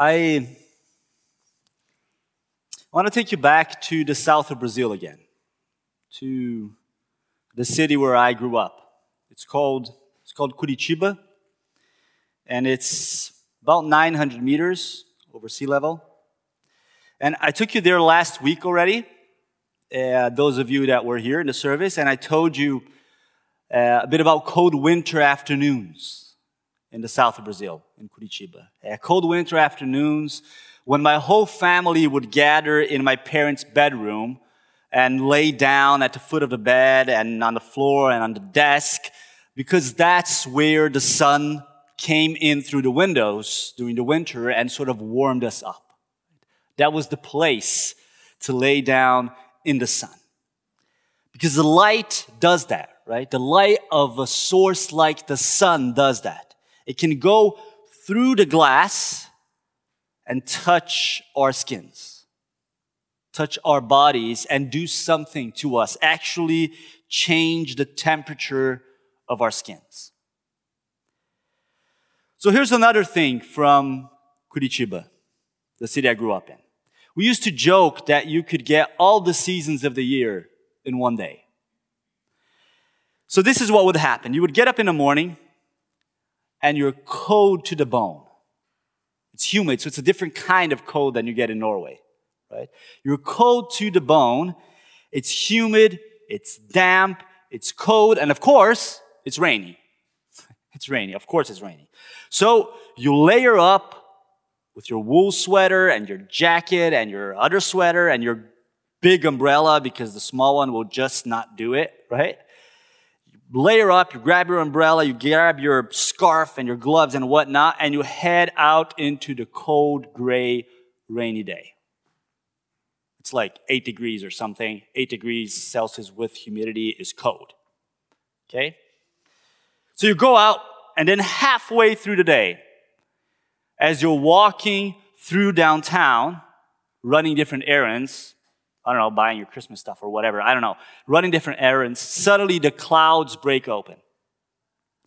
I want to take you back to the south of Brazil again, to the city where I grew up. It's called, it's called Curitiba, and it's about 900 meters over sea level. And I took you there last week already, uh, those of you that were here in the service, and I told you uh, a bit about cold winter afternoons in the south of Brazil, in Curitiba. Cold winter afternoons when my whole family would gather in my parents' bedroom and lay down at the foot of the bed and on the floor and on the desk because that's where the sun came in through the windows during the winter and sort of warmed us up. That was the place to lay down in the sun. Because the light does that, right? The light of a source like the sun does that. It can go through the glass and touch our skins, touch our bodies, and do something to us, actually change the temperature of our skins. So here's another thing from Curitiba, the city I grew up in. We used to joke that you could get all the seasons of the year in one day. So this is what would happen. You would get up in the morning and you're cold to the bone. It's humid, so it's a different kind of cold than you get in Norway, right? You're cold to the bone. It's humid, it's damp, it's cold, and of course, it's rainy. It's rainy. Of course, it's rainy. So you layer up with your wool sweater and your jacket and your other sweater and your big umbrella because the small one will just not do it, right? Layer up, you grab your umbrella, you grab your scarf and your gloves and whatnot, and you head out into the cold, gray, rainy day. It's like eight degrees or something. Eight degrees Celsius with humidity is cold. Okay? So you go out, and then halfway through the day, as you're walking through downtown, running different errands, I don't know, buying your Christmas stuff or whatever, I don't know, running different errands, suddenly the clouds break open.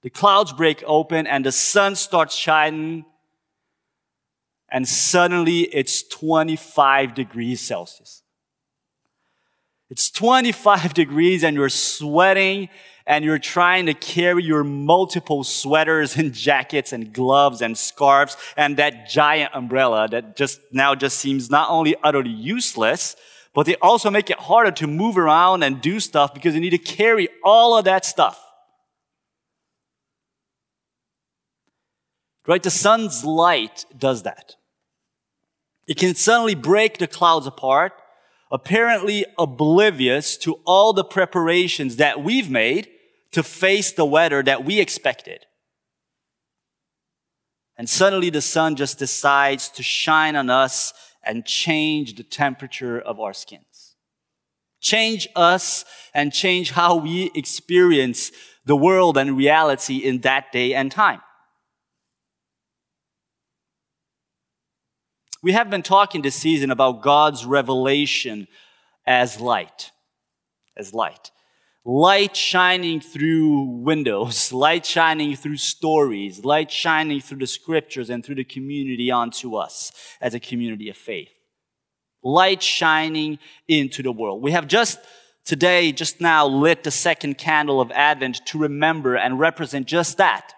The clouds break open and the sun starts shining, and suddenly it's 25 degrees Celsius. It's 25 degrees and you're sweating and you're trying to carry your multiple sweaters and jackets and gloves and scarves and that giant umbrella that just now just seems not only utterly useless, but they also make it harder to move around and do stuff because you need to carry all of that stuff. Right? The sun's light does that. It can suddenly break the clouds apart apparently oblivious to all the preparations that we've made to face the weather that we expected. And suddenly the sun just decides to shine on us and change the temperature of our skins. Change us and change how we experience the world and reality in that day and time. We have been talking this season about God's revelation as light. As light. Light shining through windows, light shining through stories, light shining through the scriptures and through the community onto us as a community of faith. Light shining into the world. We have just today, just now lit the second candle of Advent to remember and represent just that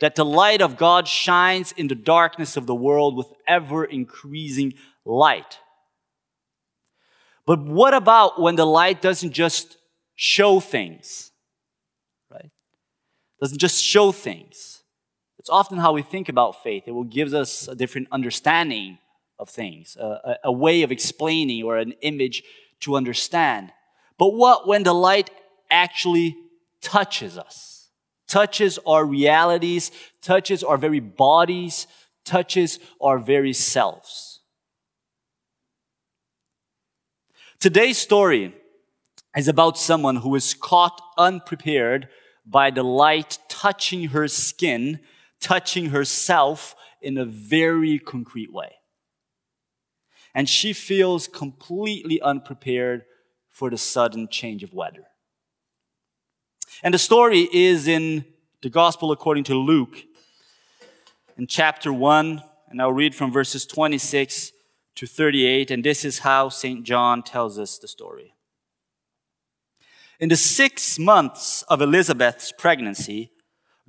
that the light of God shines in the darkness of the world with ever increasing light. But what about when the light doesn't just show things? Right? Doesn't just show things. It's often how we think about faith. It will give us a different understanding of things, a, a way of explaining or an image to understand. But what when the light actually touches us? touches our realities, touches our very bodies, touches our very selves. Today's story is about someone who is caught unprepared by the light touching her skin, touching herself in a very concrete way. And she feels completely unprepared for the sudden change of weather. And the story is in the Gospel according to Luke in chapter 1 and I'll read from verses 26 to 38, and this is how St. John tells us the story. In the six months of Elizabeth's pregnancy,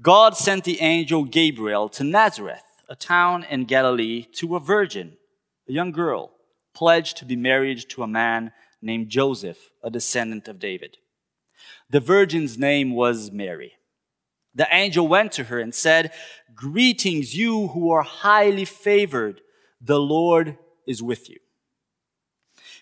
God sent the angel Gabriel to Nazareth, a town in Galilee, to a virgin, a young girl, pledged to be married to a man named Joseph, a descendant of David. The virgin's name was Mary. The angel went to her and said, Greetings, you who are highly favored. The Lord is with you.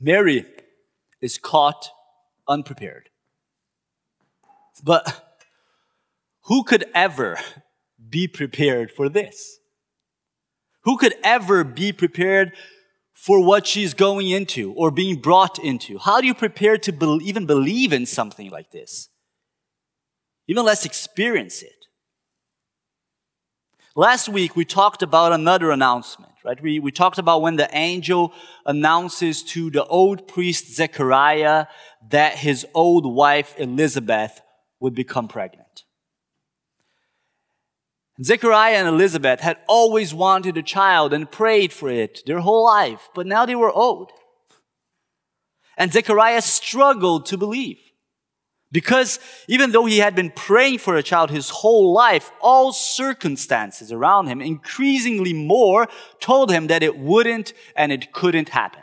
Mary is caught unprepared. But who could ever be prepared for this? Who could ever be prepared for what she's going into or being brought into? How do you prepare to be- even believe in something like this? Even less experience it. Last week, we talked about another announcement, right? We, we talked about when the angel announces to the old priest Zechariah that his old wife Elizabeth would become pregnant. Zechariah and Elizabeth had always wanted a child and prayed for it their whole life, but now they were old. And Zechariah struggled to believe. Because even though he had been praying for a child his whole life, all circumstances around him, increasingly more, told him that it wouldn't and it couldn't happen.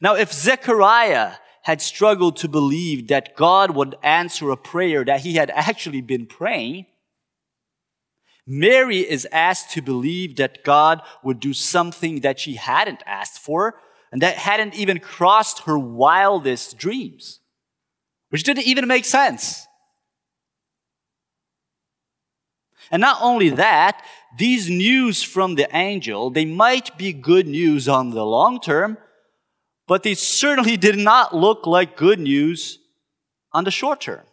Now, if Zechariah had struggled to believe that God would answer a prayer that he had actually been praying, Mary is asked to believe that God would do something that she hadn't asked for and that hadn't even crossed her wildest dreams, which didn't even make sense. And not only that, these news from the angel, they might be good news on the long term, but they certainly did not look like good news on the short term.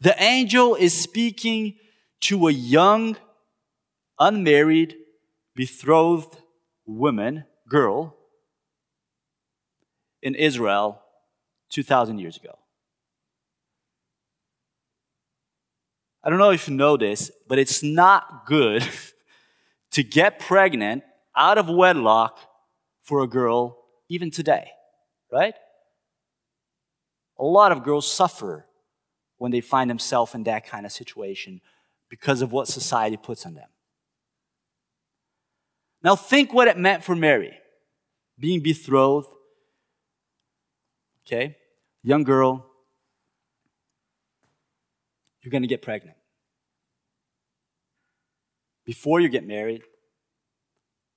The angel is speaking to a young, unmarried, betrothed woman, girl, in Israel 2,000 years ago. I don't know if you know this, but it's not good to get pregnant out of wedlock for a girl even today, right? A lot of girls suffer when they find themselves in that kind of situation because of what society puts on them. Now, think what it meant for Mary being betrothed, okay, young girl, you're going to get pregnant. Before you get married,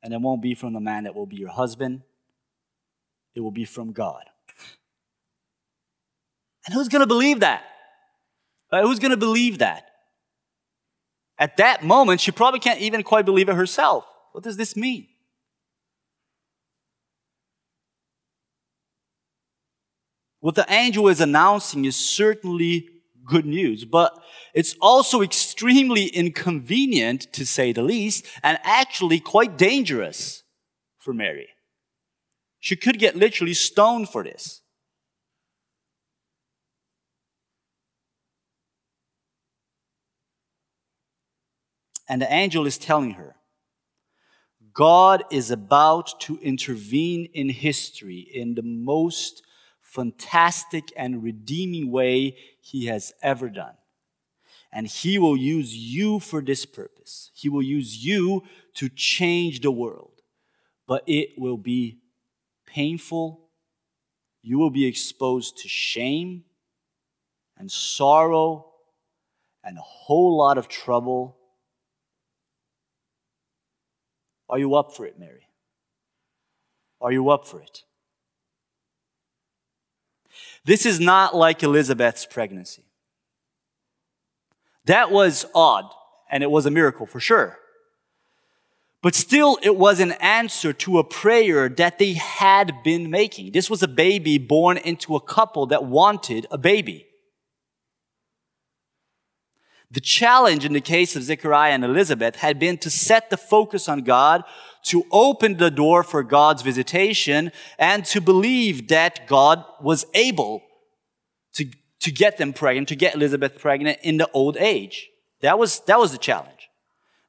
and it won't be from the man that will be your husband, it will be from God. And who's going to believe that? Uh, who's going to believe that? At that moment, she probably can't even quite believe it herself. What does this mean? What the angel is announcing is certainly good news, but it's also extremely inconvenient, to say the least, and actually quite dangerous for Mary. She could get literally stoned for this. And the angel is telling her, God is about to intervene in history in the most fantastic and redeeming way he has ever done. And he will use you for this purpose. He will use you to change the world. But it will be painful. You will be exposed to shame and sorrow and a whole lot of trouble are you up for it, Mary? Are you up for it? This is not like Elizabeth's pregnancy. That was odd, and it was a miracle for sure. But still, it was an answer to a prayer that they had been making. This was a baby born into a couple that wanted a baby. The challenge in the case of Zechariah and Elizabeth had been to set the focus on God, to open the door for God's visitation, and to believe that God was able to, to get them pregnant, to get Elizabeth pregnant in the old age. That was, that was the challenge.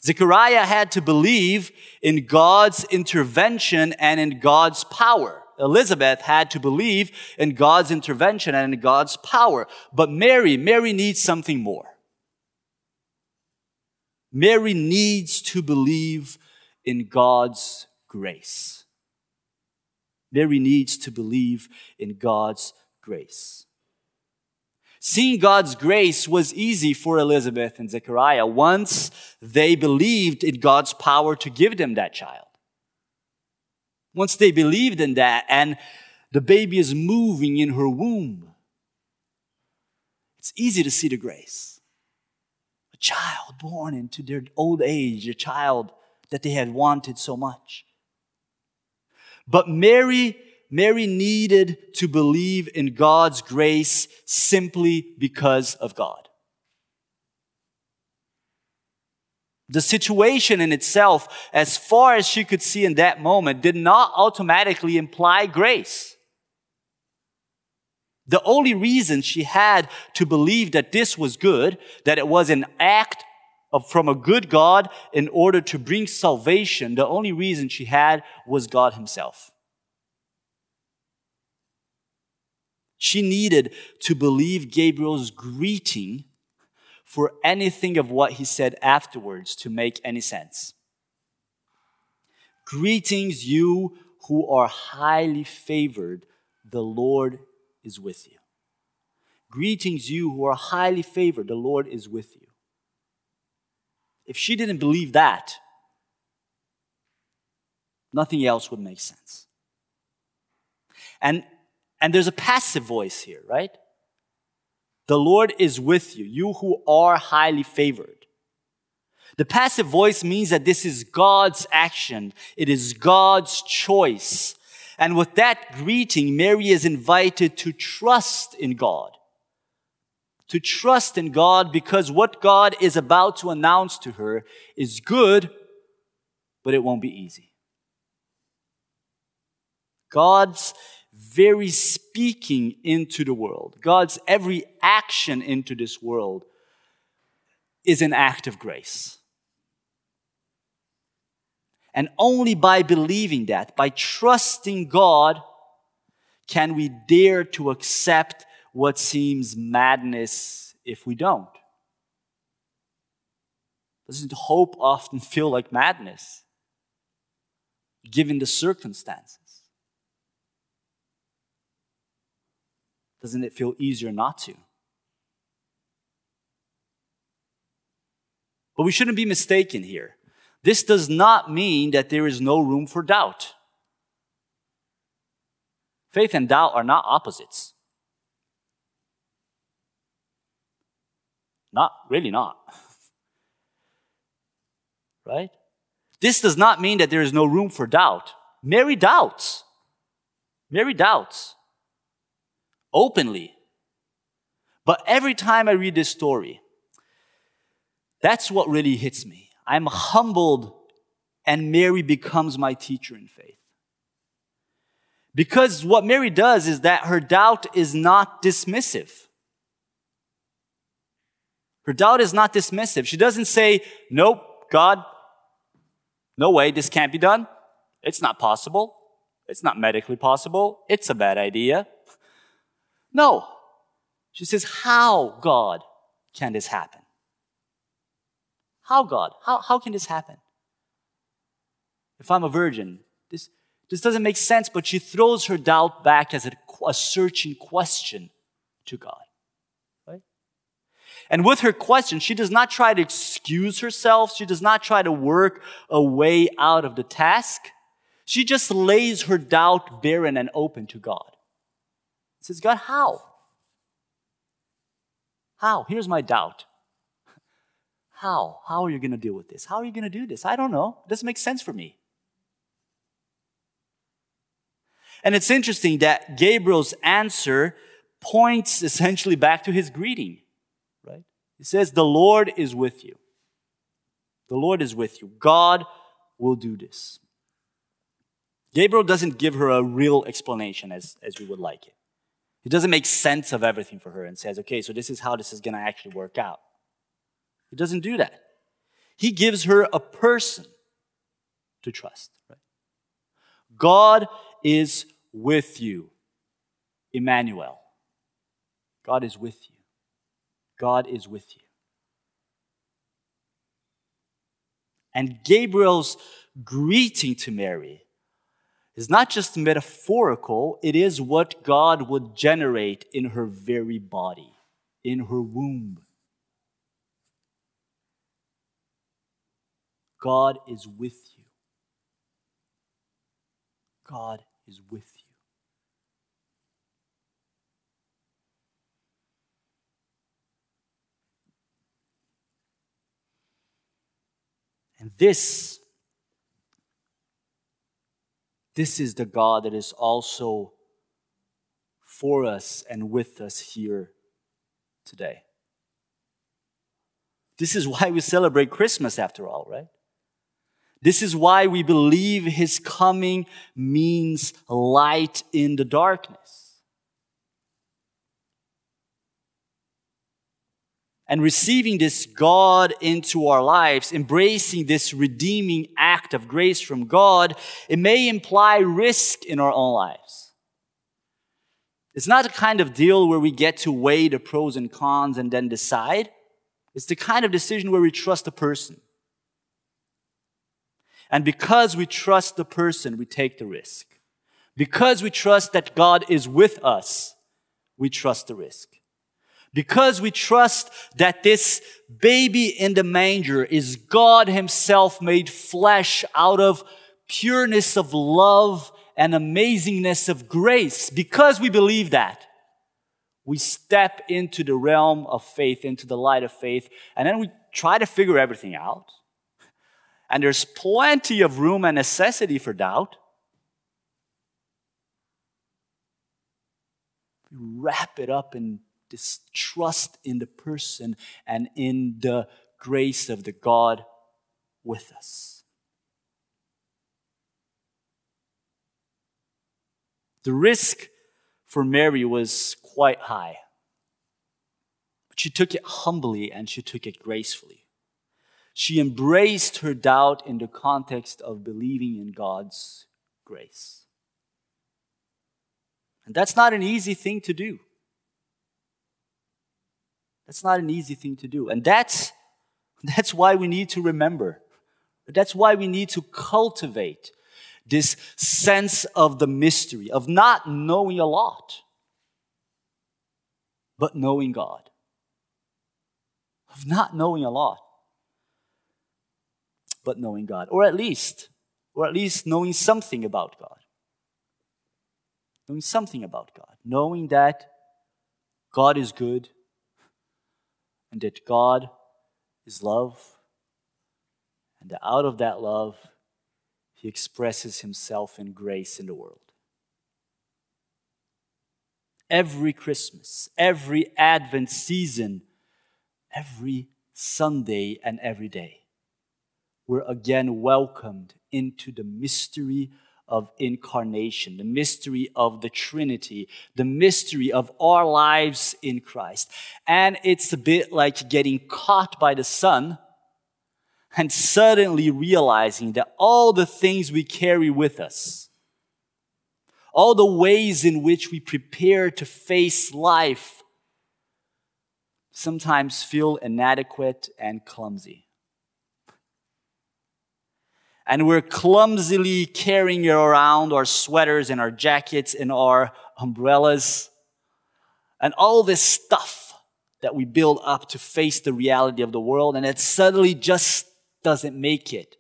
Zechariah had to believe in God's intervention and in God's power. Elizabeth had to believe in God's intervention and in God's power. But Mary, Mary needs something more. Mary needs to believe in God's grace. Mary needs to believe in God's grace. Seeing God's grace was easy for Elizabeth and Zechariah once they believed in God's power to give them that child. Once they believed in that and the baby is moving in her womb, it's easy to see the grace child born into their old age, a child that they had wanted so much. But Mary, Mary needed to believe in God's grace simply because of God. The situation in itself, as far as she could see in that moment, did not automatically imply grace. The only reason she had to believe that this was good, that it was an act of, from a good God in order to bring salvation, the only reason she had was God Himself. She needed to believe Gabriel's greeting for anything of what he said afterwards to make any sense. Greetings, you who are highly favored, the Lord is with you. Greetings, you who are highly favored, the Lord is with you. If she didn't believe that, nothing else would make sense. And, and there's a passive voice here, right? The Lord is with you, you who are highly favored. The passive voice means that this is God's action. It is God's choice. And with that greeting, Mary is invited to trust in God. To trust in God because what God is about to announce to her is good, but it won't be easy. God's very speaking into the world, God's every action into this world is an act of grace. And only by believing that, by trusting God, can we dare to accept what seems madness if we don't. Doesn't hope often feel like madness, given the circumstances? Doesn't it feel easier not to? But we shouldn't be mistaken here. This does not mean that there is no room for doubt. Faith and doubt are not opposites. Not really not. right? This does not mean that there is no room for doubt. Mary doubts. Mary doubts openly. But every time I read this story, that's what really hits me. I'm humbled, and Mary becomes my teacher in faith. Because what Mary does is that her doubt is not dismissive. Her doubt is not dismissive. She doesn't say, Nope, God, no way, this can't be done. It's not possible. It's not medically possible. It's a bad idea. No. She says, How, God, can this happen? How, God? How, how can this happen? If I'm a virgin, this, this doesn't make sense, but she throws her doubt back as a, a searching question to God. Right? And with her question, she does not try to excuse herself. She does not try to work a way out of the task. She just lays her doubt barren and open to God. Says, God, how? How? Here's my doubt. How? How are you going to deal with this? How are you going to do this? I don't know. It doesn't make sense for me. And it's interesting that Gabriel's answer points essentially back to his greeting, right? He says, The Lord is with you. The Lord is with you. God will do this. Gabriel doesn't give her a real explanation as, as we would like it. He doesn't make sense of everything for her and says, okay, so this is how this is going to actually work out. He doesn't do that. He gives her a person to trust. Right? God is with you. Emmanuel. God is with you. God is with you. And Gabriel's greeting to Mary is not just metaphorical, it is what God would generate in her very body, in her womb. God is with you. God is with you. And this this is the God that is also for us and with us here today. This is why we celebrate Christmas, after all, right? This is why we believe his coming means light in the darkness. and receiving this God into our lives, embracing this redeeming act of grace from God, it may imply risk in our own lives. It's not the kind of deal where we get to weigh the pros and cons and then decide. It's the kind of decision where we trust the person. And because we trust the person, we take the risk. Because we trust that God is with us, we trust the risk. Because we trust that this baby in the manger is God Himself made flesh out of pureness of love and amazingness of grace. Because we believe that, we step into the realm of faith, into the light of faith, and then we try to figure everything out. And there's plenty of room and necessity for doubt. We wrap it up in this trust in the person and in the grace of the God with us. The risk for Mary was quite high. But she took it humbly and she took it gracefully. She embraced her doubt in the context of believing in God's grace. And that's not an easy thing to do. That's not an easy thing to do. And that's, that's why we need to remember. That's why we need to cultivate this sense of the mystery, of not knowing a lot, but knowing God. Of not knowing a lot, but knowing God. Or at least, or at least knowing something about God. Knowing something about God. Knowing that God is good and that God is love, and that out of that love, He expresses Himself in grace in the world. every Christmas, every Advent season, every Sunday, and every day, we're again welcomed into the mystery of incarnation, the mystery of the Trinity, the mystery of our lives in Christ. And it's a bit like getting caught by the sun and suddenly realizing that all the things we carry with us, all the ways in which we prepare to face life, sometimes feel inadequate and clumsy and we're clumsily carrying around our sweaters and our jackets and our umbrellas and all this stuff that we build up to face the reality of the world, and it suddenly just doesn't make it.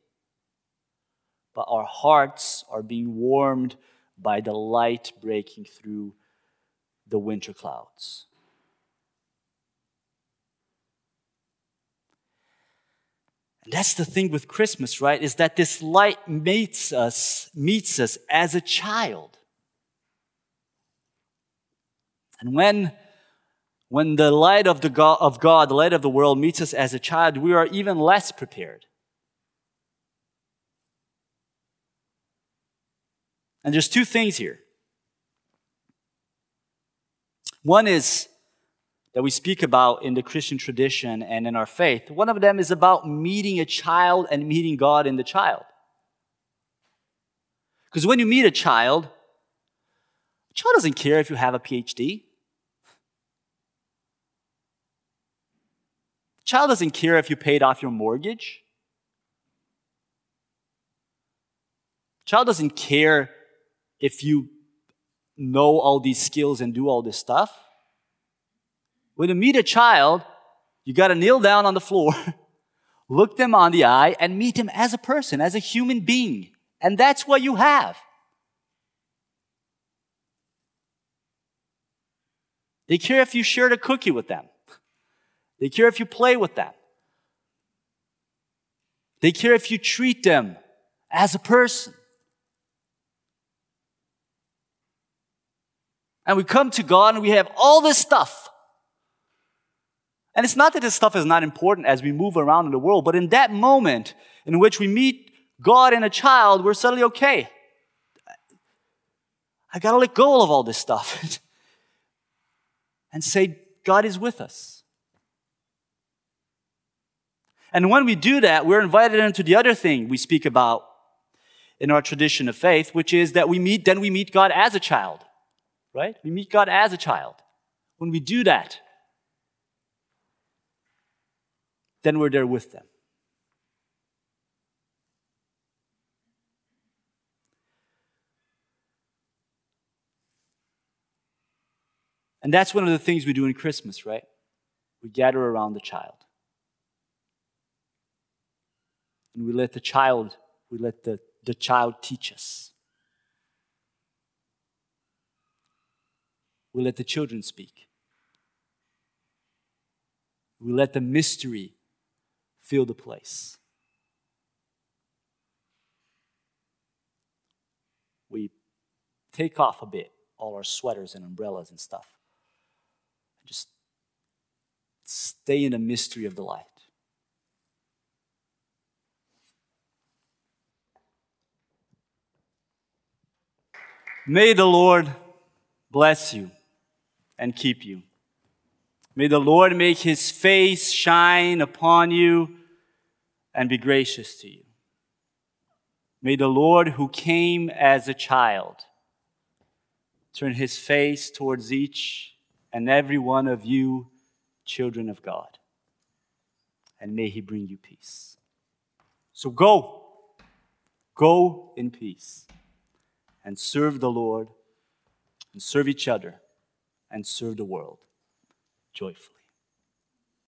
But our hearts are being warmed by the light breaking through the winter clouds. And that's the thing with Christmas, right? Is that this light meets us, meets us as a child. And when, when the light of, the God, of God, the light of the world meets us as a child, we are even less prepared. And there's two things here. One is that we speak about in the Christian tradition and in our faith. One of them is about meeting a child and meeting God in the child. Because when you meet a child, a child doesn't care if you have a PhD. A child doesn't care if you paid off your mortgage. A child doesn't care if you know all these skills and do all this stuff. When you meet a child, you got to kneel down on the floor, look them on the eye, and meet them as a person, as a human being. And that's what you have. They care if you share a cookie with them. They care if you play with them. They care if you treat them as a person. And we come to God and we have all this stuff. And it's not that this stuff is not important as we move around in the world, but in that moment in which we meet God and a child, we're suddenly okay. I gotta let go of all this stuff and say, God is with us. And when we do that, we're invited into the other thing we speak about in our tradition of faith, which is that we meet, then we meet God as a child, right? We meet God as a child. When we do that, then we're there with them. And that's one of the things we do in Christmas, right? We gather around the child. And we let the child, we let the, the child teach us. We let the children speak. We let the mystery fill the place. We take off a bit all our sweaters and umbrellas and stuff. Just stay in the mystery of the light. May the Lord bless you and keep you. May the Lord make his face shine upon you and be gracious to you. May the Lord, who came as a child, turn his face towards each and every one of you, children of God. And may he bring you peace. So go. Go in peace and serve the Lord and serve each other and serve the world joyfully.